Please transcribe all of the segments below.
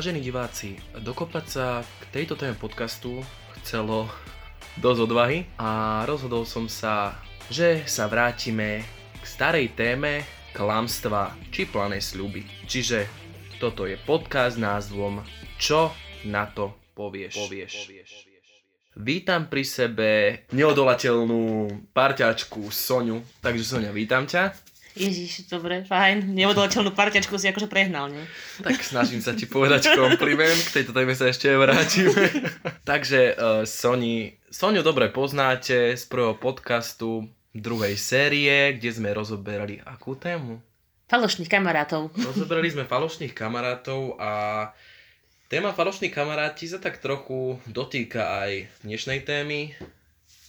Vážení diváci, dokopať sa k tejto téme podcastu chcelo dosť odvahy a rozhodol som sa, že sa vrátime k starej téme klamstva či plané sľuby. Čiže toto je podcast s názvom Čo na to povieš. povieš. Vítam pri sebe neodolateľnú parťačku Soňu. Takže Soňa, vítam ťa. Ježiš, dobre, fajn. Neodolateľnú parťačku si akože prehnal, nie? Tak snažím sa ti povedať kompliment, k tejto téme sa ešte vrátime. Takže uh, Soni, Soniu dobre poznáte z prvého podcastu druhej série, kde sme rozoberali akú tému? Falošných kamarátov. Rozoberali sme falošných kamarátov a téma falošných kamaráti sa tak trochu dotýka aj dnešnej témy,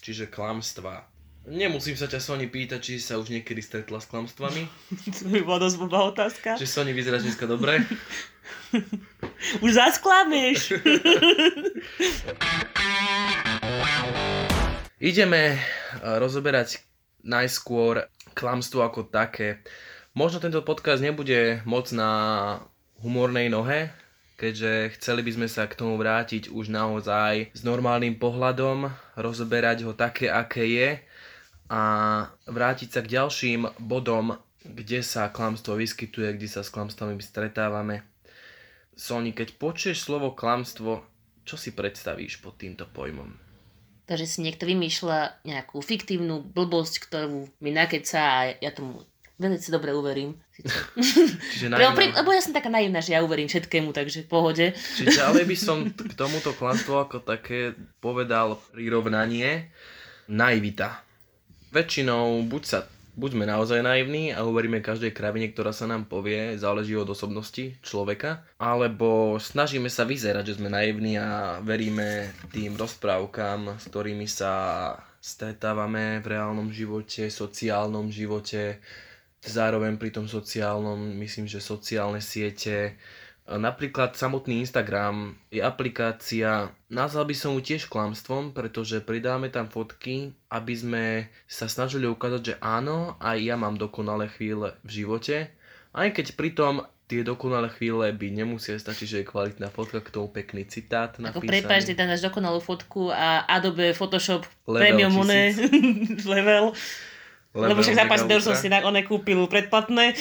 čiže klamstva. Nemusím sa ťa Sony pýtať, či sa už niekedy stretla s klamstvami. to by bola dosť blbá otázka. Či Sony vyzeráš dneska dobre? už zasklameš. Ideme eh, rozoberať najskôr klamstvo ako také. Možno tento podcast nebude moc na humornej nohe, keďže chceli by sme sa k tomu vrátiť už naozaj s normálnym pohľadom, rozoberať ho také, aké je a vrátiť sa k ďalším bodom, kde sa klamstvo vyskytuje, kde sa s klamstvami stretávame. Soni, keď počuješ slovo klamstvo, čo si predstavíš pod týmto pojmom? Takže si niekto vymýšľa nejakú fiktívnu blbosť, ktorú mi nakeca a ja tomu veľmi dobre uverím. Čiže naivná... Lebo ja som taká naivná, že ja uverím všetkému, takže v pohode. Čiže ale by som k tomuto klamstvu ako také povedal prirovnanie naivita väčšinou buď sa buďme naozaj naivní a uveríme každej kravine, ktorá sa nám povie, záleží od osobnosti človeka, alebo snažíme sa vyzerať, že sme naivní a veríme tým rozprávkam, s ktorými sa stretávame v reálnom živote, sociálnom živote, zároveň pri tom sociálnom, myslím, že sociálne siete, Napríklad samotný Instagram je aplikácia, nazval by som ju tiež klamstvom, pretože pridáme tam fotky, aby sme sa snažili ukázať, že áno, aj ja mám dokonalé chvíle v živote, aj keď pritom tie dokonalé chvíle by nemusia stačiť, že je kvalitná fotka, k tomu pekný citát napísaný. Ako prepáč, ty tam dáš dokonalú fotku a Adobe Photoshop level Premium one, level, level, lebo však zápas, som si na one kúpil predplatné.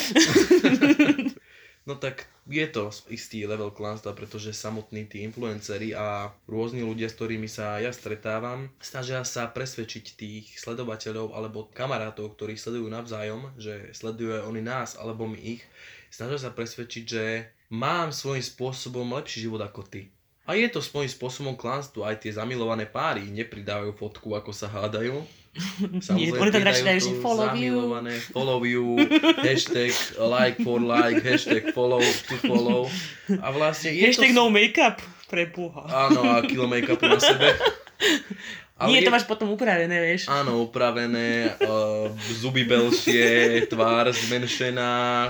no tak je to istý level klamstva, pretože samotní tí influenceri a rôzni ľudia, s ktorými sa ja stretávam, snažia sa presvedčiť tých sledovateľov alebo kamarátov, ktorí sledujú navzájom, že sledujú oni nás alebo my ich, snažia sa presvedčiť, že mám svojím spôsobom lepší život ako ty. A je to svojím spôsobom klamstvo, aj tie zamilované páry nepridávajú fotku, ako sa hádajú, Nie, oni tam radšej dajú, že follow you. follow you, hashtag like for like, hashtag follow to follow. A vlastne je hashtag to... no makeup, pre boha. Áno, a kilo make-upu na sebe. Ale Nie, je... to máš potom upravené, vieš. Áno, upravené, uh, zuby belšie, tvár zmenšená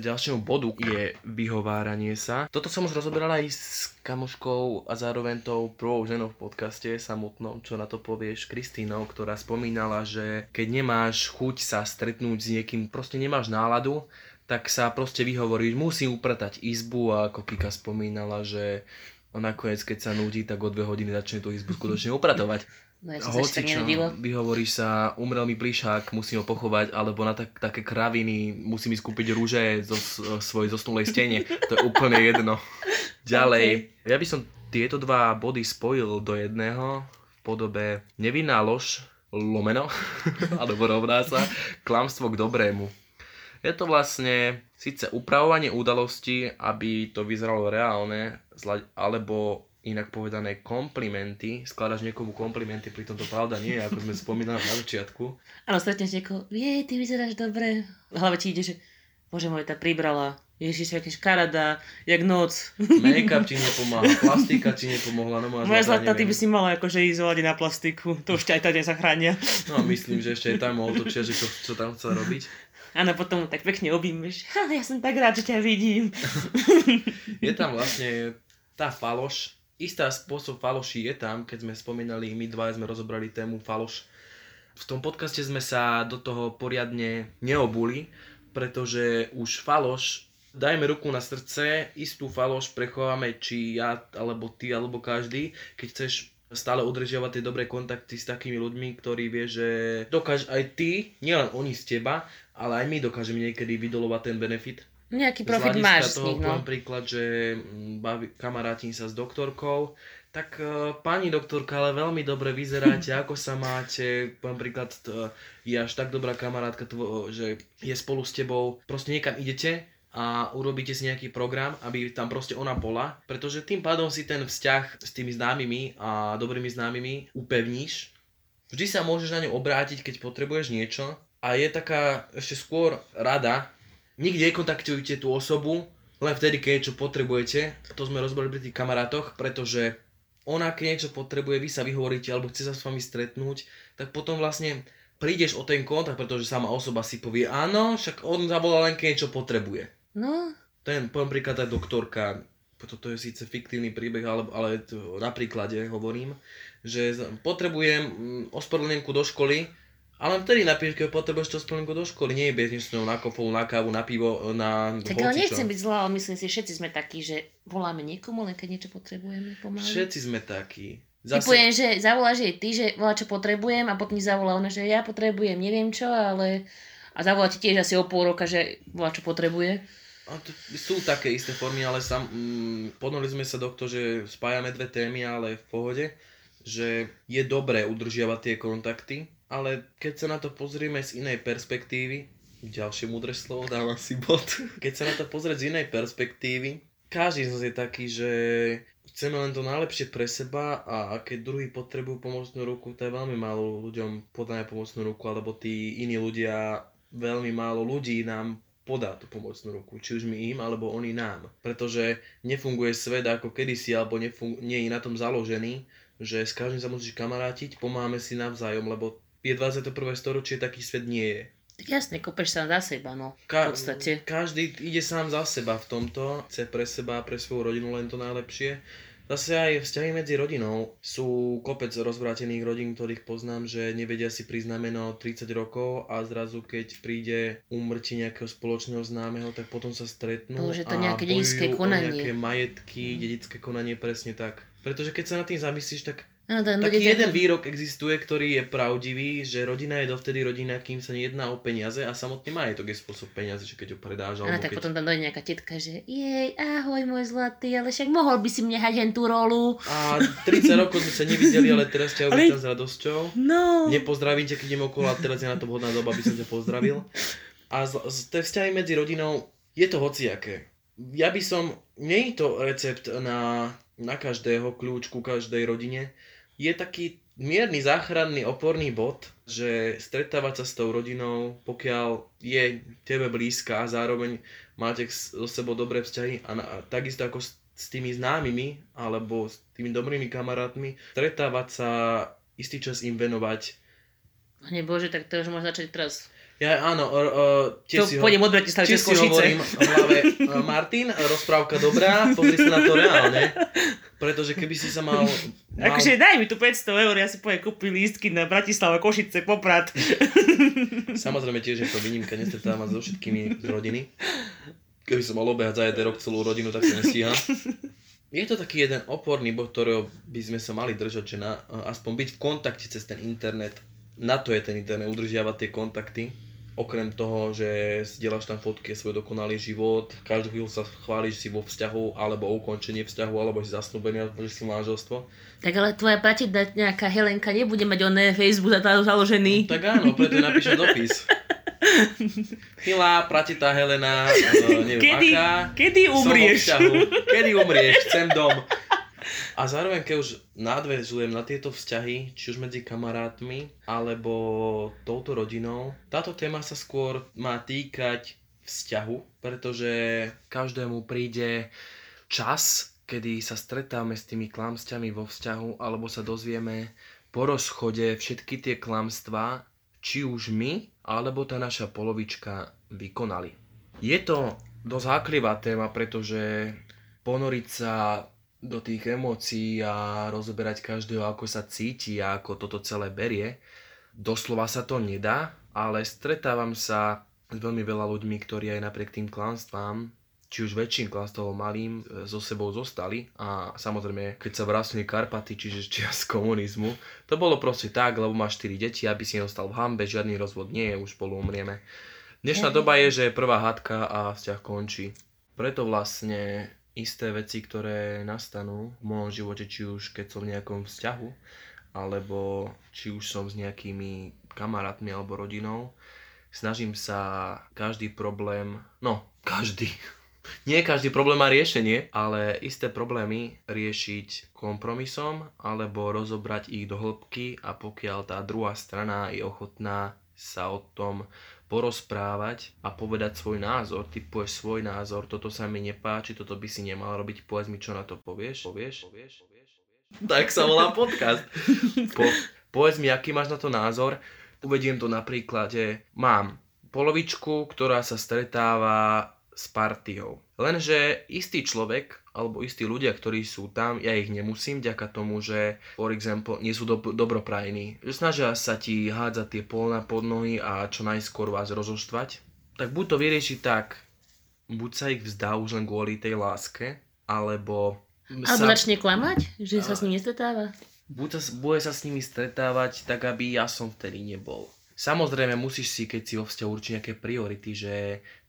ďalšiemu bodu je vyhováranie sa. Toto som už rozoberal aj s kamoškou a zároveň tou prvou ženou v podcaste samotnou, čo na to povieš, Kristínou, ktorá spomínala, že keď nemáš chuť sa stretnúť s niekým, proste nemáš náladu, tak sa proste vyhovoríš, musím upratať izbu a ako Kika spomínala, že nakoniec, keď sa nudí, tak o dve hodiny začne tú izbu skutočne upratovať. No ja Hoci čo, vyhovoríš sa, umrel mi plišák, musím ho pochovať, alebo na tak, také kraviny, musím ísť kúpiť rúže zo svojej zosnulej stene. To je úplne jedno. Ďalej, okay. ja by som tieto dva body spojil do jedného v podobe nevinná lož, lomeno, alebo rovná sa, klamstvo k dobrému. Je to vlastne síce upravovanie udalosti, aby to vyzeralo reálne, alebo inak povedané komplimenty, skladaš niekomu komplimenty, pritom to pravda nie je, ako sme spomínali na začiatku. Áno, stretneš niekoho, vie, ty vyzeráš dobre. V hlave ti ide, že bože môj, tá pribrala, Ježiš, aký škarada, jak noc. Make-up ti nepomáha, plastika ti nepomohla. No Moja zlatá, ty by si mala akože ísť na plastiku, to už ťa aj tak nezachránia. No myslím, že ešte aj tam otočia, že čo, čo tam chce robiť. Áno, potom tak pekne objímeš. Ja som tak rád, že ťa vidím. Je tam vlastne tá faloš, istá spôsob faloší je tam, keď sme spomínali, my dva sme rozobrali tému faloš v tom podcaste sme sa do toho poriadne neobuli, pretože už faloš dajme ruku na srdce, istú faloš prechováme či ja, alebo ty, alebo každý, keď chceš stále udržiavať tie dobré kontakty s takými ľuďmi, ktorí vie, že dokáž aj ty, nielen oni z teba, ale aj my dokážeme niekedy vydolovať ten benefit. Nejaký profit máš z nich, no. príklad, že mm, baví, kamarátim sa s doktorkou, tak uh, pani doktorka, ale veľmi dobre vyzeráte, ako sa máte, príklad, uh, je až tak dobrá kamarátka, tvo, že je spolu s tebou, proste niekam idete, a urobíte si nejaký program, aby tam proste ona bola, pretože tým pádom si ten vzťah s tými známymi a dobrými známymi upevníš. Vždy sa môžeš na ňu obrátiť, keď potrebuješ niečo a je taká ešte skôr rada, nikde nekontaktujte tú osobu, len vtedy, keď niečo potrebujete. To sme rozbali pri tých kamarátoch, pretože ona, keď niečo potrebuje, vy sa vyhovoríte alebo chce sa s vami stretnúť, tak potom vlastne prídeš o ten kontakt, pretože sama osoba si povie, áno, však on zavolal len keď niečo potrebuje. No. Ten, poviem príklad tá doktorka, toto je síce fiktívny príbeh, ale, ale to, na príklade hovorím, že potrebujem mm, ospravedlnenku do školy, ale vtedy napíš, keď potrebuješ to ospravedlnenku do školy, nie bežne s ňou na kofolu, na kávu, na pivo, na Tak ale nechcem byť zlá, ale myslím si, všetci sme takí, že voláme niekomu, len keď niečo potrebujeme pomaly. Všetci sme takí. Zase... Typujem, že zavoláš jej ty, že volá, čo potrebujem a potom ti zavolá ona, že ja potrebujem neviem čo, ale... A zavolá ti tiež asi o pol roka, že volá, čo potrebuje. A to sú také isté formy, ale sam, mm, sme sa do toho, že spájame dve témy, ale v pohode, že je dobré udržiavať tie kontakty, ale keď sa na to pozrieme z inej perspektívy, ďalšie múdre slovo, dávam si bod, keď sa na to pozrieť z inej perspektívy, každý z nás je taký, že chceme len to najlepšie pre seba a keď druhý potrebujú pomocnú ruku, je veľmi málo ľuďom podajú pomocnú ruku, alebo tí iní ľudia, veľmi málo ľudí nám podá tú pomocnú ruku, či už my im, alebo oni nám. Pretože nefunguje svet ako kedysi, alebo nefung- nie je na tom založený, že s každým sa musíš kamarátiť, pomáhame si navzájom, lebo je 21. storočie, taký svet nie je. Jasne, kopeš sa za seba, no. Ka- v podstate. Každý ide sám za seba v tomto, chce pre seba a pre svoju rodinu len to najlepšie. Zase aj vzťahy medzi rodinou sú kopec rozvrátených rodín, ktorých poznám, že nevedia si priznať meno 30 rokov a zrazu keď príde umrti nejakého spoločného známeho, tak potom sa stretnú Bože, to a dedické konanie. nejaké majetky, dedické konanie, presne tak. Pretože keď sa nad tým zamyslíš, tak No, ten Taký jeden výrok existuje, ktorý je pravdivý, že rodina je dovtedy rodina, kým sa nejedná o peniaze a samotný majetok je spôsob peniaze, že keď ho predáš. Alebo tak keď... potom tam dojde nejaká tetka, že jej, ahoj môj zlatý, ale však mohol by si mne hať tú rolu. A 30 rokov sme sa nevideli, ale teraz ťa uvítam ale... s radosťou. No. Nepozdravím ťa, keď idem okolo a teraz je na to vhodná doba, aby som ťa pozdravil. A z, z, tie vzťahy medzi rodinou, je to hociaké. Ja by som, nie je to recept na, na každého kľúč ku každej rodine, je taký mierny záchranný oporný bod, že stretávať sa s tou rodinou, pokiaľ je tebe blízka a zároveň máte so sebou dobré vzťahy a, na, a takisto ako s, s tými známymi alebo s tými dobrými kamarátmi, stretávať sa istý čas im venovať. Pane Bože, tak to už môžem začať teraz ja áno, uh, tiež to si pôjdem od Bratislavy cez Košice. hovorím v hlave, uh, Martin, rozprávka dobrá, pozri sa na to reálne. Pretože keby si sa mal... mal... Akože daj mi tu 500 eur, ja si poviem kúpi lístky na Bratislava, Košice, Poprad. Samozrejme tiež je to výnimka, nestretávam so všetkými z rodiny. Keby som mal obehať za jeden rok celú rodinu, tak sa nestíham. Je to taký jeden oporný bod, ktorého by sme sa mali držať, že na, aspoň byť v kontakte cez ten internet. Na to je ten internet, udržiavať tie kontakty okrem toho, že zdieľaš tam fotky svoj dokonalý život, každú chvíľu sa chváliš si vo vzťahu, alebo ukončenie vzťahu, alebo si zasnúbený, alebo že si manželstvo. Tak ale tvoja pratida nejaká Helenka nebude mať oné Facebook založený. No, tak áno, preto napíše dopis. Milá pratitá Helena, neviem kedy, aká, kedy umrieš? Kedy umrieš? Chcem dom. A zároveň, keď už nadvezujem na tieto vzťahy, či už medzi kamarátmi, alebo touto rodinou, táto téma sa skôr má týkať vzťahu, pretože každému príde čas, kedy sa stretáme s tými klamsťami vo vzťahu, alebo sa dozvieme po rozchode všetky tie klamstvá, či už my, alebo tá naša polovička vykonali. Je to dosť háklivá téma, pretože ponoriť sa do tých emócií a rozoberať každého, ako sa cíti a ako toto celé berie, doslova sa to nedá, ale stretávam sa s veľmi veľa ľuďmi, ktorí aj napriek tým klanstvám či už väčším klanstvom malým e, so sebou zostali a samozrejme, keď sa vrásili Karpaty, čiže čias komunizmu, to bolo proste tak, lebo máš 4 deti, aby si neostal v hambe, žiadny rozvod nie je, už spolu umrieme. Dnešná doba je, že prvá hádka a vzťah končí. Preto vlastne isté veci, ktoré nastanú v mojom živote, či už keď som v nejakom vzťahu, alebo či už som s nejakými kamarátmi alebo rodinou, snažím sa každý problém, no každý, nie každý problém má riešenie, ale isté problémy riešiť kompromisom alebo rozobrať ich do hĺbky a pokiaľ tá druhá strana je ochotná sa o tom porozprávať a povedať svoj názor, ty povieš svoj názor, toto sa mi nepáči, toto by si nemal robiť, povedz mi, čo na to povieš, povieš, povieš, povieš, povieš. Tak sa volá podcast. Po, povedz mi, aký máš na to názor. Uvediem to na príklade. Mám polovičku, ktorá sa stretáva s partiou. Lenže istý človek, alebo istí ľudia, ktorí sú tam, ja ich nemusím, ďaka tomu, že, for example, nie sú do, dobroprajní. Že snažia sa ti hádzať tie polna pod nohy a čo najskôr vás rozoštvať. Tak buď to vyrieši tak, buď sa ich vzdá už len kvôli tej láske, alebo... Alebo sa... začne klamať, že sa s nimi nestretáva. Buď sa, bude sa s nimi stretávať tak, aby ja som vtedy nebol. Samozrejme musíš si, keď si vo vzťahu určiť nejaké priority, že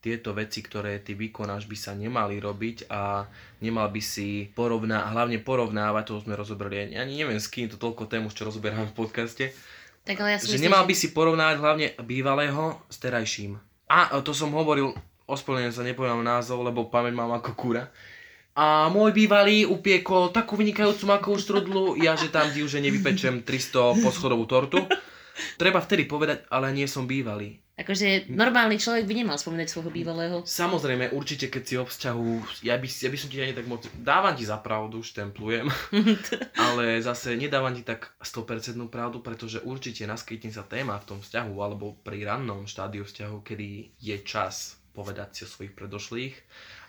tieto veci, ktoré ty vykonáš, by sa nemali robiť a nemal by si porovná, hlavne porovnávať, to sme rozobrali, ani neviem s kým to toľko tému, čo rozoberám v podcaste, tak ale ja že myslím, nemal by si porovnávať hlavne bývalého s terajším. A to som hovoril, ospravedlňujem sa, nepovedal názov, lebo pamäť mám ako kura. A môj bývalý upiekol takú vynikajúcu makovú štrudlu, ja že tam ti už nevypečem 300 poschodovú tortu. Treba vtedy povedať, ale nie som bývalý. Akože normálny človek by nemal spomínať svojho bývalého. Samozrejme, určite keď si o vzťahu, ja by, ja by som ti ani tak moc, dávam ti za pravdu, štemplujem, ale zase nedávam ti tak 100% pravdu, pretože určite naskytne sa téma v tom vzťahu alebo pri rannom štádiu vzťahu, kedy je čas povedať si o svojich predošlých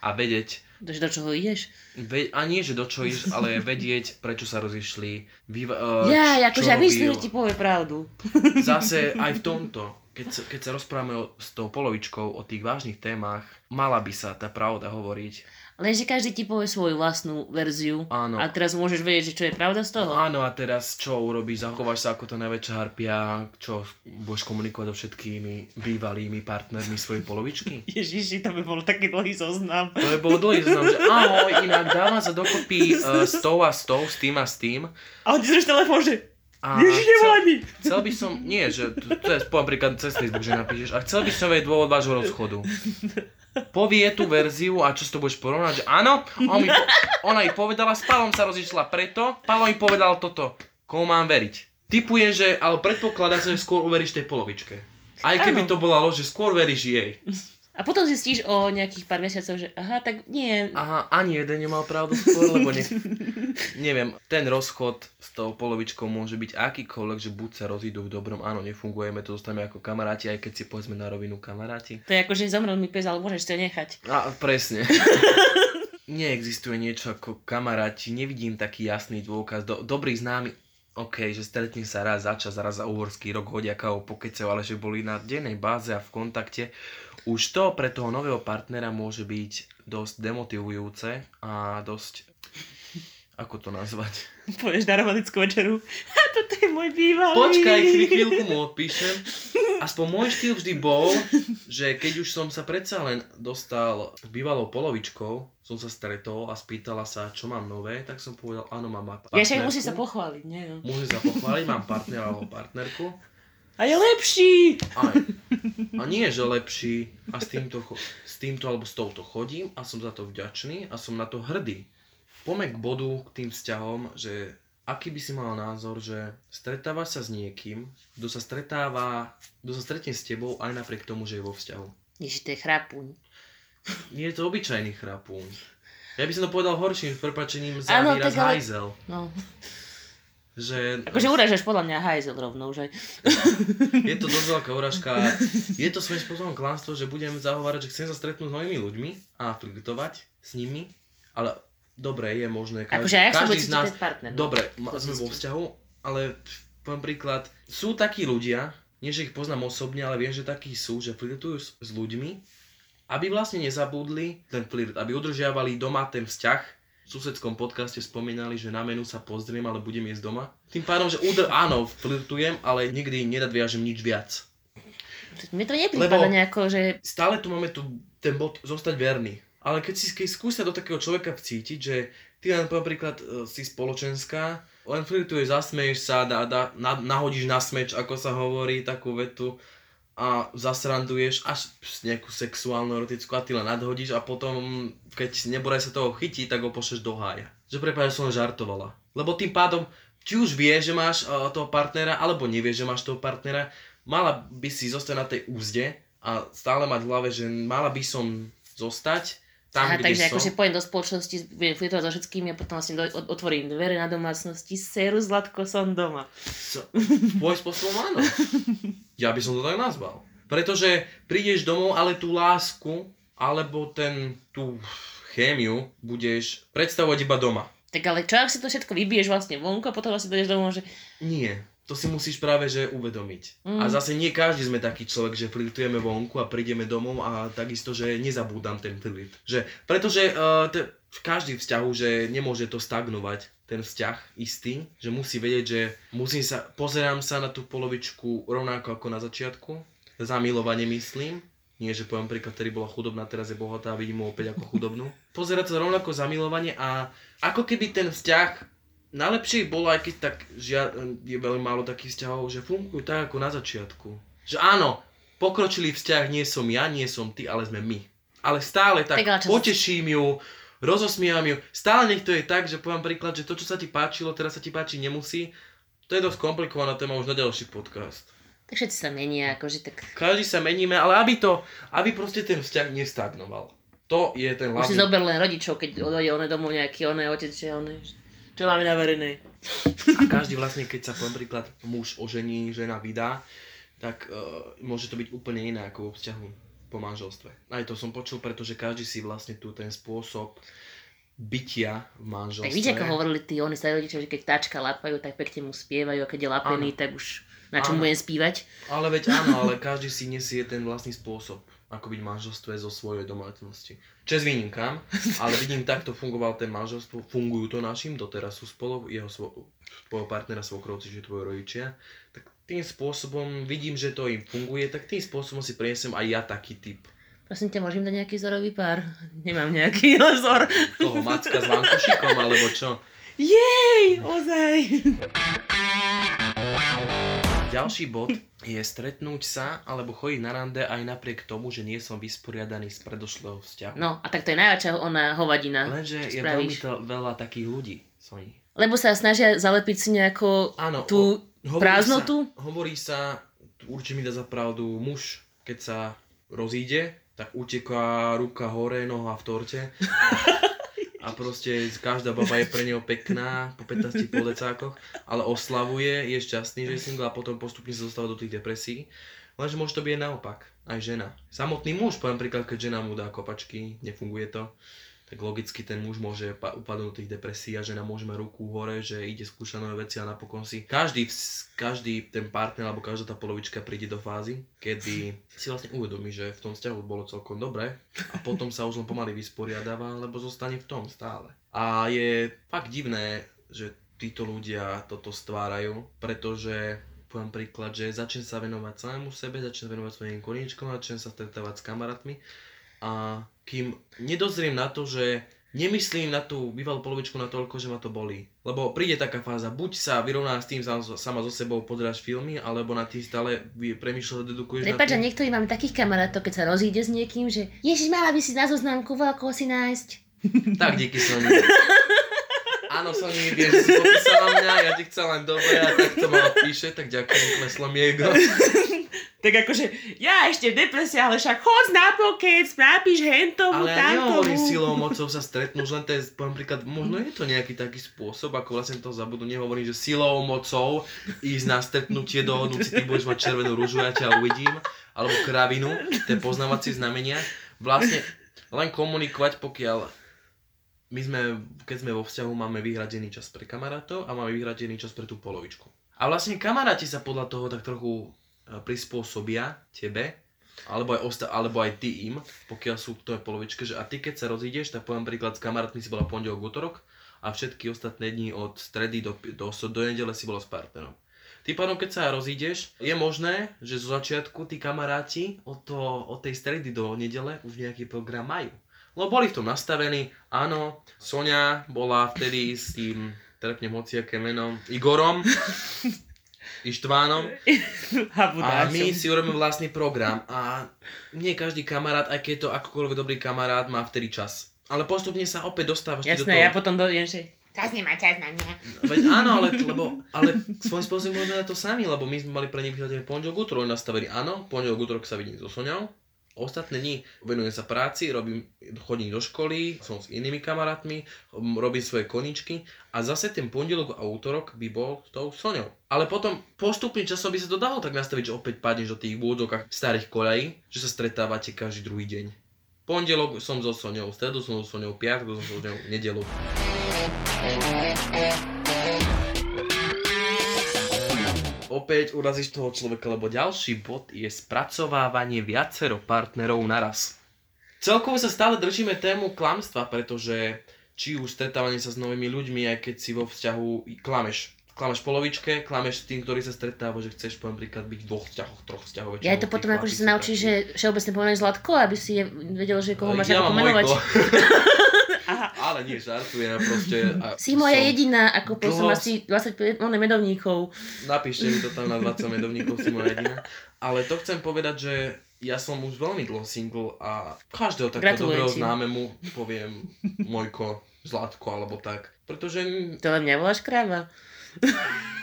a vedieť... Do, do čoho ideš? Ve, a nie, že do čoho ideš, ale vedieť, prečo sa rozišli. Vy, uh, ja, akože ja myslím, že ti povie pravdu. Zase aj v tomto, keď sa, keď sa rozprávame o, s tou polovičkou o tých vážnych témach, mala by sa tá pravda hovoriť. Lenže každý ti povie svoju vlastnú verziu. Áno. A teraz môžeš vedieť, že čo je pravda z toho. Áno, a teraz čo urobíš? Zachováš sa ako tá najväčšia harpia, čo budeš komunikovať so všetkými bývalými partnermi svojej polovičky? Ježiši, to by bol taký dlhý zoznam. To by bol dlhý zoznam, že ahoj, inak dáva sa dokopy uh, s tou a s tou, s tým a s tým. A on ti telefón, že a Ježiš, chcel, chcel by som, nie, že to, to je poviem príklad cez Facebook, že napíšeš, a chcel by som vedieť dôvod vášho rozchodu povie tú verziu a čo si to budeš porovnať, že áno, on mi, ona jej povedala, s Palom sa rozišla preto, Palo mi povedal toto, komu mám veriť. Typujem, že, ale predpokladá sa, že skôr uveríš tej polovičke. Aj keby ano. to bola lož, že skôr veríš jej. A potom zistíš o nejakých pár mesiacov, že aha, tak nie. Aha, ani jeden nemal pravdu skôr, lebo ne, neviem, ten rozchod s tou polovičkou môže byť akýkoľvek, že buď sa rozídu v dobrom, áno, nefungujeme, to zostaneme ako kamaráti, aj keď si povedzme na rovinu kamaráti. To je ako, že zomrel mi pes, ale môžeš to nechať. A, presne. Neexistuje niečo ako kamaráti, nevidím taký jasný dôkaz. Do, dobrý známy, OK, že stretne sa raz za čas, raz za uhorský rok, hodia kávo, pokecev, ale že boli na dennej báze a v kontakte už to pre toho nového partnera môže byť dosť demotivujúce a dosť... Ako to nazvať? Povieš na romantickú večeru. A toto je môj bývalý. Počkaj, chvíľku mu odpíšem. Aspoň môj štýl vždy bol, že keď už som sa predsa len dostal bývalou polovičkou, som sa stretol a spýtala sa, čo mám nové, tak som povedal, áno, mám partnerku. Ja však musí sa pochváliť, nie? Musí sa pochváliť, mám partnera alebo partnerku. A je lepší! Aj. A nie, že lepší. A s týmto, s týmto alebo s touto chodím a som za to vďačný a som na to hrdý. Poďme k bodu, k tým vzťahom, že aký by si mal názor, že stretávaš sa s niekým, kto sa stretáva, kto sa stretne s tebou aj napriek tomu, že je vo vzťahu. Ježi, to je chrapuň. Nie je to obyčajný chrapuň. Ja by som to povedal horším prepačením za výraz ale... hajzel. No. Že... Akože uražaš podľa mňa hajzel rovnou, že? je to dosť veľká uražka. Je to svojím spôsobom klamstvo, že budem zahovárať, že chcem sa stretnúť s novými ľuďmi a flirtovať s nimi, ale dobre, je možné. Každý, akože, každý z nás... Partner, no? Dobre, sme vo vzťahu, ale poviem príklad, sú takí ľudia, nie že ich poznám osobne, ale viem, že takí sú, že flirtujú s, s ľuďmi, aby vlastne nezabudli ten flirt, aby udržiavali doma ten vzťah. V susedskom podcaste spomínali, že na menu sa pozriem, ale budem jesť doma. Tým pádom, že udr- áno, flirtujem, ale nikdy nenadviažem nič viac. Mne to neprípada nejako, že... Stále tu máme tu ten bod zostať verný. Ale keď si keď skúsia do takého človeka vcítiť, že ty napríklad e, si spoločenská, len flirtuješ, zasmeješ sa, dá, dá, na, nahodíš na smeč, ako sa hovorí, takú vetu a zasranduješ až nejakú sexuálnu erotickú a ty len nadhodíš a potom, keď nebodaj sa toho chytí, tak ho pošleš do hája. Že prepáč, som žartovala. Lebo tým pádom, či už vieš, že máš uh, toho partnera, alebo nevieš, že máš toho partnera, mala by si zostať na tej úzde a stále mať v hlave, že mala by som zostať tam, Aha, takže som. akože pojem do spoločnosti, budem flirtovať so všetkými a potom vlastne do, otvorím dvere na domácnosti, seru Zlatko, som doma. So, tvoj spôsobom áno. Ja by som to tak nazval. Pretože prídeš domov, ale tú lásku, alebo ten, tú chémiu budeš predstavovať iba doma. Tak ale čo, ak si to všetko vybiješ vlastne vonku a potom vlastne dojdeš domov, že... Nie to si musíš práve že uvedomiť. Mm. A zase nie každý sme taký človek, že flirtujeme vonku a prídeme domov a takisto, že nezabúdam ten flirt. Že, pretože uh, te, v každý vzťahu, že nemôže to stagnovať, ten vzťah istý, že musí vedieť, že musím sa, pozerám sa na tú polovičku rovnako ako na začiatku, zamilovanie myslím, nie, že poviem príklad, ktorý bola chudobná, teraz je bohatá a vidím ho opäť ako chudobnú. Pozerať sa rovnako zamilovanie a ako keby ten vzťah najlepšie bolo, aj keď tak žia, je veľmi málo takých vzťahov, že fungujú tak ako na začiatku. Že áno, pokročilý vzťah nie som ja, nie som ty, ale sme my. Ale stále tak, tak poteším ju, rozosmievam ju. Stále nech to je tak, že poviem príklad, že to, čo sa ti páčilo, teraz sa ti páči nemusí. To je dosť komplikovaná téma už na ďalší podcast. Tak všetci sa menia, akože tak... Každý sa meníme, ale aby to, aby proste ten vzťah nestagnoval. To je ten hlavný... Už si zober len rodičov, keď odojde one domov nejaký oné otec, že one čo máme na verejnej. A každý vlastne, keď sa poviem príklad muž ožení, žena vydá, tak uh, môže to byť úplne iné ako vo vzťahu po manželstve. Aj to som počul, pretože každý si vlastne tu ten spôsob bytia v manželstve. Tak víte, ako hovorili tí oni starí rodičia, že keď táčka lapajú, tak pekne mu spievajú a keď je lapený, ano. tak už na čom budem spívať. Ale veď áno, ale každý si nesie ten vlastný spôsob ako byť manželstve zo svojej domácnosti. Čes výnimkám, ale vidím, takto fungoval ten manželstvo, fungujú to našim, doteraz sú spolu, jeho svo, svojho partnera svokrovci, že tvoje rodičia, tak tým spôsobom vidím, že to im funguje, tak tým spôsobom si prinesem aj ja taký typ. Prosím ťa, môžem dať nejaký vzorový pár? Nemám nejaký vzor. Toho macka s vankošikom, alebo čo? Jej, ozaj. Ďalší bod je stretnúť sa alebo chodiť na rande aj napriek tomu, že nie som vysporiadaný z predošlého vzťahu. No a tak to je najväčšia ona hovadina. Lenže je veľmi to veľa takých ľudí, Soni. Lebo sa snažia zalepiť si nejako Áno, tú o, prázdnotu? Sa, hovorí sa, určite mi dá za pravdu, muž, keď sa rozíde, tak uteká ruka hore, noha v torte. a proste každá baba je pre neho pekná po 15 podecákoch, ale oslavuje, je šťastný, že je single a potom postupne sa dostáva do tých depresí. Lenže môže to byť aj naopak, aj žena. Samotný muž, poviem príklad, keď žena mu dá kopačky, nefunguje to, tak logicky ten muž môže upadnúť tých depresí a žena môže mať ruku hore, že ide skúšať nové veci a napokon si každý, každý ten partner alebo každá tá polovička príde do fázy, kedy si vlastne uvedomí, že v tom vzťahu bolo celkom dobre a potom sa už len pomaly vysporiadáva, lebo zostane v tom stále. A je fakt divné, že títo ľudia toto stvárajú, pretože poviem príklad, že začne sa venovať samému sebe, začne venovať svojim koničkom, začne sa stretávať s kamarátmi a kým nedozriem na to, že nemyslím na tú bývalú polovičku na toľko, že ma to bolí. Lebo príde taká fáza, buď sa vyrovná s tým sama so sebou, pozeráš filmy, alebo na tým stále premýšľaš, dedukuješ Prepač, a niektorí máme takých kamarátov, keď sa rozíde s niekým, že Ježiš, mala by si na zoznamku veľkého si nájsť. Tak, díky Sony. Áno, Sony, vieš, že si popísala mňa, ja ti chcem len dobre a tak to ma píše, tak ďakujem, kleslo mi ego. Tak akože, ja ešte v depresii, ale však chod na pokec, nápiš hentomu, Ale ja nehovorím silou, mocou sa stretnú, len to je, poviem príklad, možno je to nejaký taký spôsob, ako vlastne to zabudnú, nehovorím, že silou, mocou ísť na stretnutie, dohodnúť si, ty budeš mať červenú rúžu, ja ťa uvidím, alebo kravinu, tie poznávacie znamenia. Vlastne len komunikovať, pokiaľ my sme, keď sme vo vzťahu, máme vyhradený čas pre kamarátov a máme vyhradený čas pre tú polovičku. A vlastne kamaráti sa podľa toho tak trochu prispôsobia tebe, alebo aj, osta- alebo aj ty im, pokiaľ sú v tej polovičke, že a ty keď sa rozídeš, tak poviem príklad s kamarátmi si bola pondelok, útorok a všetky ostatné dni od stredy do, do, do, do nedele si bola s partnerom. Tým pádom, keď sa rozídeš, je možné, že zo začiatku tí kamaráti od, to, od tej stredy do nedele už nejaký program majú. Lebo boli v tom nastavení, áno, Sonia bola vtedy s tým, trepnem hociaké meno, Igorom, Ištvánom. A my si urobíme vlastný program a nie každý kamarát, aj keď je to akokoľvek dobrý kamarát, má vtedy čas. Ale postupne sa opäť dostávaš Jasné, do toho. ja potom dojdem, že čas nemá čas na mňa. Veď áno, ale, lebo, ale svojím spôsobom môžeme na to sami, lebo my sme mali pre nich vyhľadené pondelok, útorok, nastavili áno, pondelok, útorok sa vidím so Soňou, Ostatné dni venujem sa práci, robím, chodím do školy, som s inými kamarátmi, robím svoje koničky a zase ten pondelok a útorok by bol s tou Soňou. Ale potom postupne časom by sa to dalo tak nastaviť, že opäť padneš do tých búdokách starých koľají, že sa stretávate každý druhý deň. Pondelok som so Soňou, stredu som so Soňou, piatok som so Soňou, nedelu. Opäť urazíš toho človeka, lebo ďalší bod je spracovávanie viacero partnerov naraz. Celkovo sa stále držíme tému klamstva, pretože či už stretávanie sa s novými ľuďmi, aj keď si vo vzťahu klameš. Klameš polovičke, klameš s tým, ktorý sa stretáva, že chceš poviem príklad byť v dvoch vzťahoch, troch vzťahoch. Ja to potom akože sa naučíš, že všeobecne pomenuješ Zlatko, aby si vedel, že koho máš ja ako pomenovať. Ale nie, žartujem, proste. A si moja som jediná, ako dlho... som asi 25 medovníkov. Napíšte mi to tam na 20 medovníkov, si moja jediná. Ale to chcem povedať, že ja som už veľmi dlho single a každého takého dobrého známemu poviem Mojko, Zlatko alebo tak. Pretože... To len mňa voláš kráva.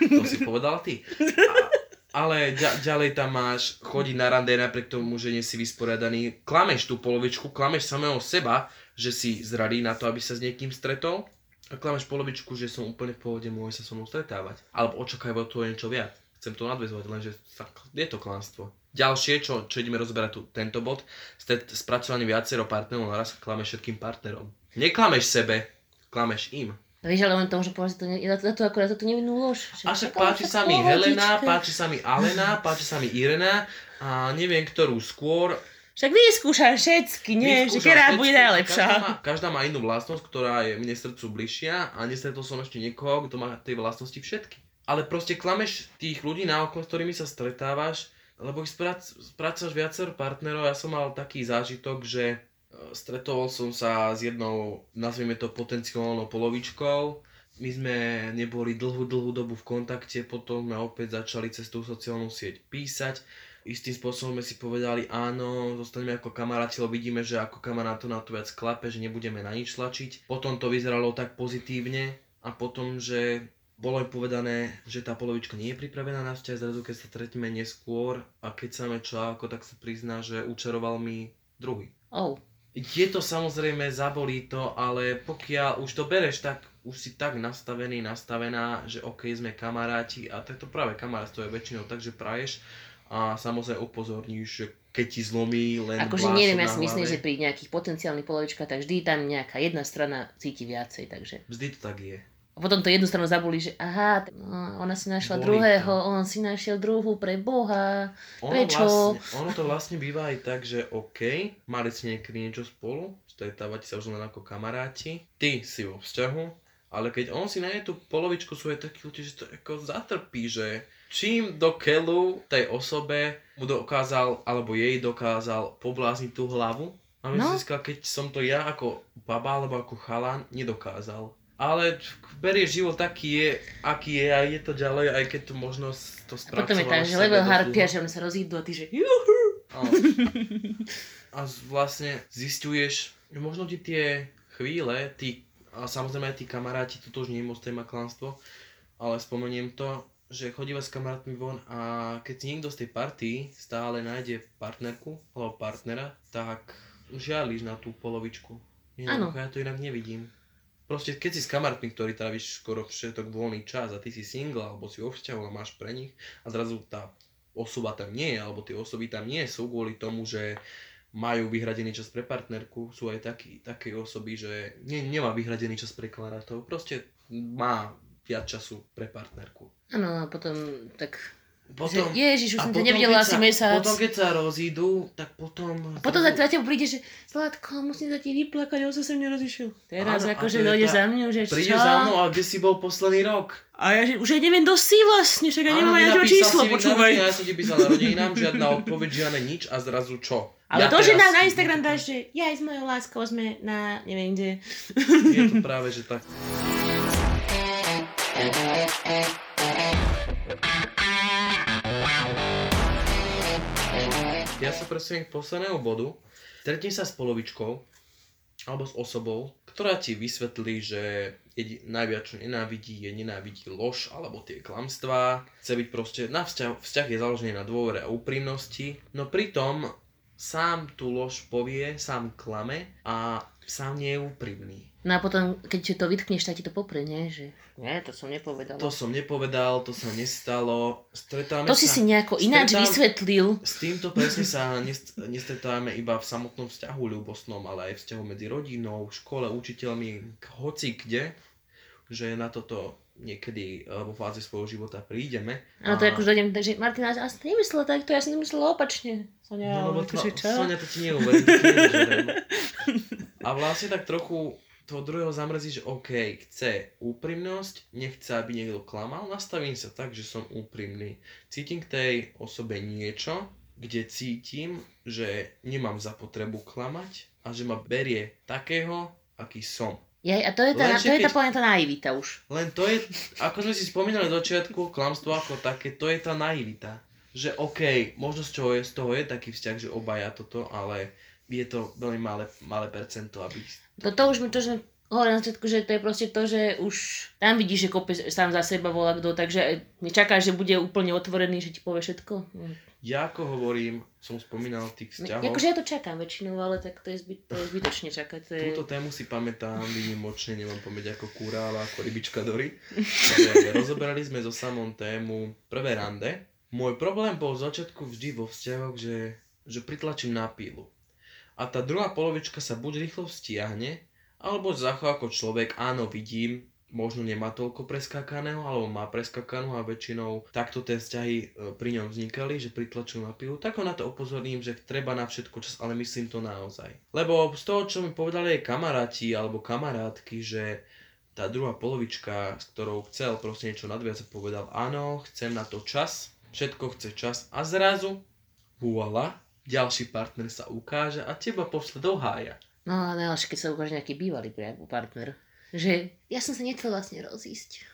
To si povedala ty. A, ale ďa, ďalej tam máš chodiť na rande napriek tomu, že nie si vysporiadaný. Klameš tú polovičku, klameš samého seba, že si zradí na to, aby sa s niekým stretol a klameš polovičku, že som úplne v pohode, môže sa so mnou stretávať. Alebo očakávajú to niečo viac. Chcem to nadvezovať, lenže je to klamstvo. Ďalšie, čo, čo ideme rozberať tu, tento bod, spracovanie viacero partnerov naraz klameš všetkým partnerom. Neklameš sebe, klameš im. No vieš, ale len tomu, že povedal, že to, ne, to, to akorát to nevinnú lož. A však páči sa mi Helena, páči sa mi Alena, páči sa mi Irena a neviem ktorú skôr, však vyskúšam všetky, nie? Vyskúšam že ktorá bude najlepšia. Každá má, každá má inú vlastnosť, ktorá je mne srdcu bližšia a nestretol som ešte niekoho, kto má tie vlastnosti všetky. Ale proste klameš tých ľudí na okolo, s ktorými sa stretávaš, lebo ich sprac, spracuješ viacero partnerov. Ja som mal taký zážitok, že e, stretol som sa s jednou, nazvime to potenciálnou polovičkou. My sme neboli dlhú, dlhú dobu v kontakte, potom sme opäť začali cez tú sociálnu sieť písať istým spôsobom sme si povedali áno, zostaneme ako kamaráti, lebo vidíme, že ako kamarát to na to viac klape, že nebudeme na nič tlačiť. Potom to vyzeralo tak pozitívne a potom, že bolo aj povedané, že tá polovička nie je pripravená na vzťah, zrazu keď sa stretneme neskôr a keď sa článko, tak sa prizná, že učaroval mi druhý. Oh. Je to samozrejme, zabolí to, ale pokiaľ už to bereš, tak už si tak nastavený, nastavená, že ok, sme kamaráti a to práve kamarátstvo je väčšinou tak, že praješ a samozrejme upozorníš, že keď ti zlomí len Akože neviem, ja si myslím, že pri nejakých potenciálnych polovičkách, tak vždy tam nejaká jedna strana cíti viacej, takže... Vždy to tak je. A potom to jednu stranu zabuli, že aha, no, ona si našla Bolí druhého, to. on si našiel druhú pre Boha, ono prečo? Vlastne, ono to vlastne býva aj tak, že OK, mali si niekedy niečo spolu, stretávate sa už len ako kamaráti, ty si vo vzťahu, ale keď on si nájde tú polovičku svojej taký že to ako zatrpí, že čím do keľu tej osobe mu dokázal, alebo jej dokázal poblázniť tú hlavu. A no. získal, keď som to ja ako baba alebo ako chalan nedokázal. Ale berie život taký je, aký je a je to ďalej, aj keď to možno to spracovalo. A potom je tak, že level harpia, že on sa rozídu a ty že juhu. A, a vlastne zistuješ, že možno ti tie chvíle, tí, a samozrejme aj tí kamaráti, toto už nie je moc téma klanstvo, ale spomeniem to, že chodíva s kamarátmi von a keď si niekto z tej party stále nájde partnerku alebo partnera, tak žiališ na tú polovičku. Áno. Ja to inak nevidím. Proste keď si s kamarátmi, ktorí tráviš skoro všetok voľný čas a ty si single alebo si vo vzťahu a máš pre nich a zrazu tá osoba tam nie je, alebo tie osoby tam nie sú kvôli tomu, že majú vyhradený čas pre partnerku, sú aj takí, také osoby, že nie, nemá vyhradený čas pre kamarátov, proste má viac času pre partnerku. Áno, a potom tak Potom, ježiš, už som ťa potom, nevidela asi sa- mesiac. Potom, keď sa rozídu, tak potom... A potom za teba príde, že Zlatko, musím sa ti vyplakať, on sa sem nerozišiel. Teraz akože to dojde za mňou, že Príde čo? za mnou, a kde si bol posledný rok? A ja že už aj neviem, kto si vlastne, však ja nemám ani nenapísal číslo, si počúvaj. Ja som ti písal narodeninám, žiadna odpoveď, žiadne nič a zrazu čo? Ale Ja to, že na, na Instagram dáš, že ja aj s mojou láskou sme na, neviem kde. Je to práve, že tak. Ja sa presuniem k posledného bodu. Stretni sa s polovičkou alebo s osobou, ktorá ti vysvetlí, že jedi, najviac čo nenávidí je nenávidí lož alebo tie klamstvá. Chce byť proste, na vzťah, vzťah je založený na dôvere a úprimnosti, no pritom sám tú lož povie, sám klame a sám nie je úprimný. No a potom, keď ti to vytkneš, tak ti to popre, nie? Že... Nie, to som nepovedala. To som nepovedal, to sa nestalo. Stretáme To si sa... si nejako ináč stretám- vysvetlil. S týmto presne sa nest- nestretávame iba v samotnom vzťahu ľubosnom, ale aj vzťahu medzi rodinou, škole, učiteľmi, hoci kde, že na toto niekedy eh, vo fáze svojho života prídeme. Áno, to je ako, že dojdem, takže Martina, ja som to nemyslela takto, ja som to myslela opačne. Sonia, No lebo akože to, čo? Sonia to ti neuverí. A vlastne tak trochu toho druhého zamrzí, že OK, chce úprimnosť, nechce, aby niekto klamal, nastavím sa tak, že som úprimný. Cítim k tej osobe niečo, kde cítim, že nemám za potrebu klamať a že ma berie takého, aký som. Jej, a to je tá, Lenže to je tá, keď- tá naivita už. Len to je, ako sme si spomínali do začiatku, klamstvo ako také, to je tá naivita. Že OK, možno z, čoho je, z toho je taký vzťah, že obaja toto, ale je to veľmi malé, malé percento, aby... Toto už mi to, že hovorím na začiatku, že to je proste to, že už tam vidíš, že kope sám za seba volá kto, takže nečakáš, že bude úplne otvorený, že ti povie všetko. Ja ako hovorím, som spomínal tých vzťahov, Akože ja to čakám väčšinou, ale tak to je, zbyt, to je zbytočne čakať. To je... túto tému si pamätám výnimočne, nemám pamäť ako kúra, ale ako rybička Dory. Rozoberali sme so samom tému prvé rande. Môj problém bol v začiatku vždy vo vzťahoch, že, že pritlačím na pílu. A tá druhá polovička sa buď rýchlo stiahne, alebo zachová ako človek, áno, vidím, možno nemá toľko preskákaného, alebo má preskakanú a väčšinou takto tie vzťahy e, pri ňom vznikali, že pritlačujú na pilu, tak ho na to upozorním, že treba na všetko čas, ale myslím to naozaj. Lebo z toho, čo mi povedali aj kamaráti alebo kamarátky, že tá druhá polovička, s ktorou chcel proste niečo nadviazať, povedal áno, chcem na to čas, všetko chce čas a zrazu, voila, ďalší partner sa ukáže a teba pošle do hája. No ale až keď sa ukáže nejaký bývalý partner. Že ja som sa nechcel vlastne rozísť.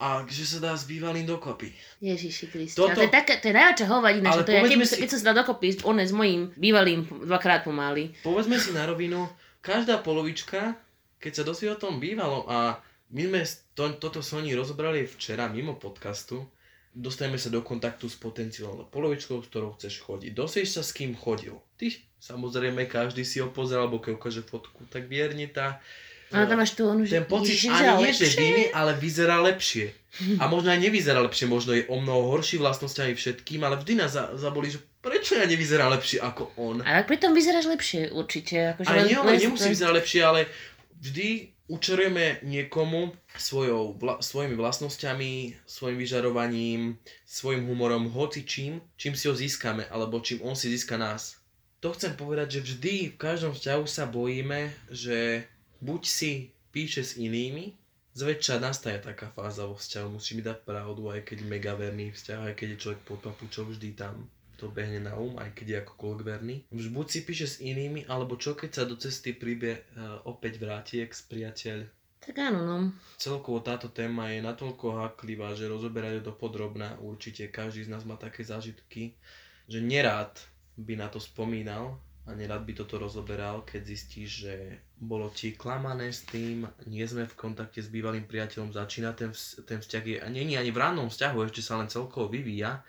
A že sa dá s bývalým dokopy. Ježiši Kriste. Toto-. To je, také, to je najväčšia hovadina, že to je, keby, si- keď sa dal dokopy, on s mojím bývalým dvakrát pomaly. Povedzme si na rovinu, každá polovička, keď sa dosvie o tom bývalo a my sme to, toto Sony rozobrali včera mimo podcastu, dostaneme sa do kontaktu s potenciálnou polovičkou, s ktorou chceš chodiť. Dosieš sa s kým chodil. Ty, samozrejme, každý si ho pozrel, alebo keď ukáže fotku, tak vierne tá... Ale tam máš tu onu, že ten pocit Ježiš, ani nie, že viny, ale vyzerá lepšie. A možno aj nevyzerá lepšie, možno je o mnoho horší vlastnosťami všetkým, ale vždy nás za, zabolí, že prečo ja nevyzerá lepšie ako on. Ale pritom vyzeráš lepšie určite. Akože Ale len- nie, len- nemusí vyzerať lepšie, ale vždy učarujeme niekomu svojou, vla, svojimi vlastnosťami, svojim vyžarovaním, svojim humorom, hoci čím, čím si ho získame, alebo čím on si získa nás. To chcem povedať, že vždy v každom vzťahu sa bojíme, že buď si píše s inými, zväčša nastane taká fáza vo vzťahu, musí mi dať pravdu, aj keď mega verný vzťah, aj keď je človek pod papučou vždy tam to behne na um, aj keď je akokoľvek verný. Už buď si píše s inými, alebo čo keď sa do cesty príbe uh, opäť vráti ex-priateľ. Tak áno, no. Celkovo táto téma je natoľko haklivá, že rozoberať to podrobná. Určite každý z nás má také zážitky, že nerád by na to spomínal a nerád by toto rozoberal, keď zistíš, že bolo ti klamané s tým, nie sme v kontakte s bývalým priateľom, začína ten, ten vzťah, je, a je ani v rannom vzťahu, ešte sa len celkovo vyvíja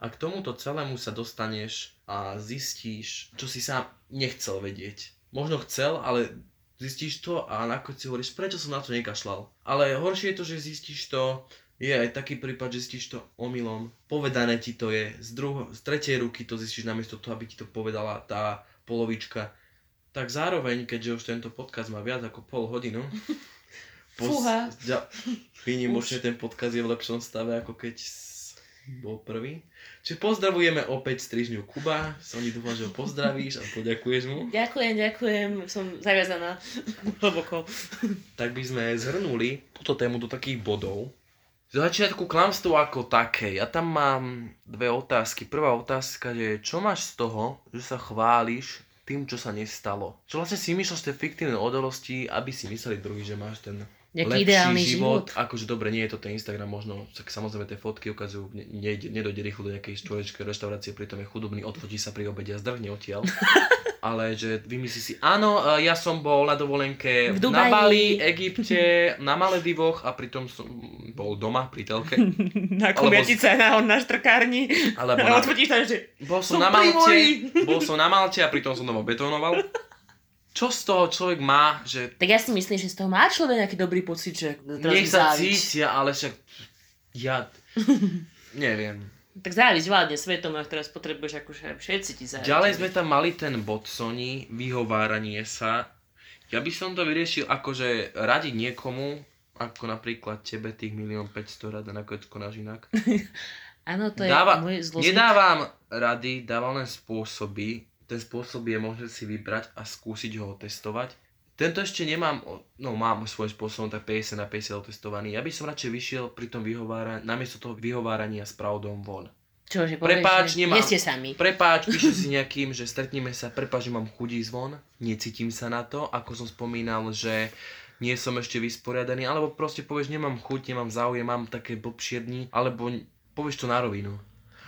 a k tomuto celému sa dostaneš a zistíš, čo si sám nechcel vedieť. Možno chcel, ale zistíš to a nakoniec si hovoríš, prečo som na to nekašľal. Ale horšie je to, že zistíš to, je aj taký prípad, že zistíš to omylom. Povedané ti to je, z, druho, z tretej ruky to zistíš namiesto toho, aby ti to povedala tá polovička. Tak zároveň, keďže už tento podcast má viac ako pol hodinu, Fúha. Ja, ten podcast je v lepšom stave, ako keď bol prvý. Čiže pozdravujeme opäť strižňu Kuba. Som dúfam, že ho pozdravíš a poďakuješ mu. Ďakujem, ďakujem. Som zaviazaná hlboko. Tak by sme zhrnuli túto tému do takých bodov. Z začiatku klamstvo ako také. Ja tam mám dve otázky. Prvá otázka je, čo máš z toho, že sa chváliš tým, čo sa nestalo? Čo vlastne si myslíš z tej fiktívnej odolosti, aby si mysleli druhý, že máš ten Nejaký lepší ideálny život. život. Akože dobre, nie je to ten Instagram, možno, tak samozrejme tie fotky ukazujú, ne, nedojde rýchlo do nejakej čtvorečkej reštaurácie, pritom je chudobný, odfotí sa pri obede a zdrhne odtiaľ. Ale že vymyslí si, áno, e, ja som bol na dovolenke v na Bali, Egypte, na Maledivoch a pritom som bol doma pri telke. na kumiatice, na, na štrkárni. Alebo na, odfotíš tam, že bol som, som na Malte, bol som na Malte a pritom som doma betonoval čo z toho človek má, že... Tak ja si myslím, že z toho má človek nejaký dobrý pocit, že... Nech sa cítia, ale však... Ja... Neviem. Tak závisť vládne svetom a teraz potrebuješ akože všetci ti závisť. Ďalej sme tam mali ten bod Sony, vyhováranie sa. Ja by som to vyriešil akože radiť niekomu, ako napríklad tebe tých milión 500 rada nakoniec konáš inak. Áno, to je Dáva, môj zložit. Nedávam rady, dávam len spôsoby, ten spôsob je možné si vybrať a skúsiť ho testovať. Tento ešte nemám, no mám svoj spôsob, tak 50 na 50 otestovaný. Ja by som radšej vyšiel pri tom vyhováraní, namiesto toho vyhovárania s pravdom von. Čože prepáč, že nemám, ste sami. Prepáč, píše si nejakým, že stretneme sa, prepáč, že mám chudí zvon, necítim sa na to, ako som spomínal, že nie som ešte vysporiadaný, alebo proste povieš, nemám chuť, nemám záujem, mám také blbšie dni, alebo povieš to na rovinu.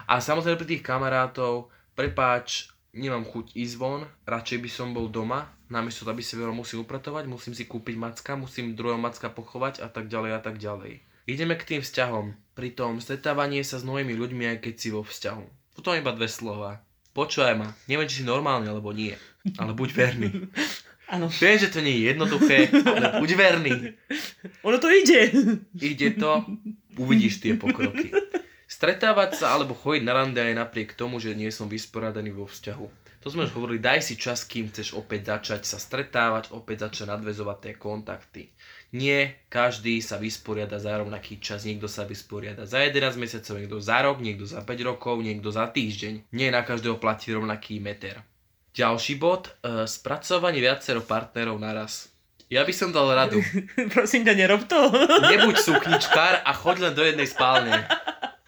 A samozrejme pri tých kamarátov, prepáč, nemám chuť ísť von, radšej by som bol doma, namiesto toho, aby si veľa musím upratovať, musím si kúpiť macka, musím druhého macka pochovať a tak ďalej a tak ďalej. Ideme k tým vzťahom. Pri tom stretávanie sa s novými ľuďmi, aj keď si vo vzťahu. Potom iba dve slova. Počúvaj ma, neviem, či si normálny alebo nie, ale buď verný. Áno. Viem, že to nie je jednoduché, ale buď verný. Ono to ide. Ide to, uvidíš tie pokroky. Stretávať sa alebo chodiť na rande aj napriek tomu, že nie som vysporadaný vo vzťahu. To sme už hovorili, daj si čas, kým chceš opäť začať sa stretávať, opäť začať nadvezovať tie kontakty. Nie každý sa vysporiada za rovnaký čas, niekto sa vysporiada za 11 mesiacov, niekto za rok, niekto za 5 rokov, niekto za týždeň. Nie na každého platí rovnaký meter. Ďalší bod, e, spracovanie viacero partnerov naraz. Ja by som dal radu. Prosím ťa, nerob to. Nebuď súkničkár a choď len do jednej spálne.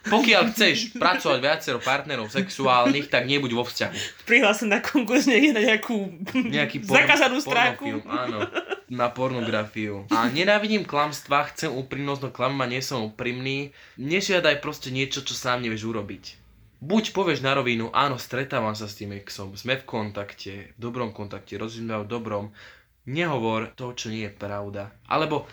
Pokiaľ chceš pracovať viacero partnerov sexuálnych, tak nebuď vo vzťahu. Prihlásen na konkurs nie na nejakú Nejaký por- zakázanú stránku. Áno, na pornografiu. A nenávidím klamstva, chcem úprimnosť, no klamma nie som úprimný. Nežiadaj proste niečo, čo sám nevieš urobiť. Buď povieš na rovinu, áno, stretávam sa s tým exom, sme v kontakte, v dobrom kontakte, rozumiem v dobrom, nehovor to, čo nie je pravda. Alebo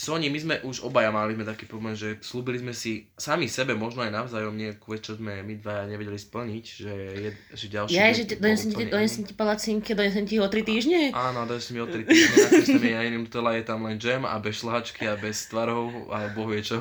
Sony, my sme už obaja mali sme taký problém, že slúbili sme si sami sebe, možno aj navzájom nejakú vec, čo sme my dva nevedeli splniť, že, je, že ďalší... Ja, že donesem ti, donesem ti palacinky, donesem ti ho o 3 týždne? Áno, donesem mi o 3 týždne, na mi ja iným tela je tam len džem a bez šlahačky a bez tvarov a bohu je čo.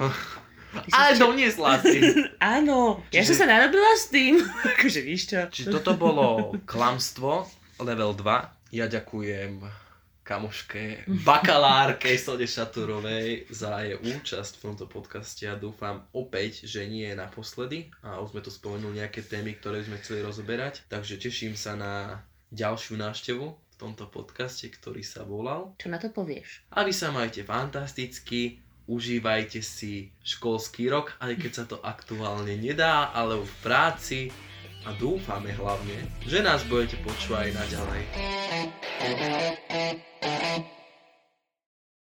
Ale doniesla si. Áno, Čiže... ja som sa narobila s tým. akože víš čo. Čiže toto bolo klamstvo, level 2. Ja ďakujem kamoške, bakalárke Sode Šaturovej za jej účasť v tomto podcaste a dúfam opäť, že nie je naposledy a už sme tu spomenuli nejaké témy, ktoré sme chceli rozoberať, takže teším sa na ďalšiu návštevu v tomto podcaste, ktorý sa volal. Čo na to povieš? A vy sa majte fantasticky, užívajte si školský rok, aj keď sa to aktuálne nedá, ale v práci a dúfame hlavne, že nás budete počúvať aj naďalej.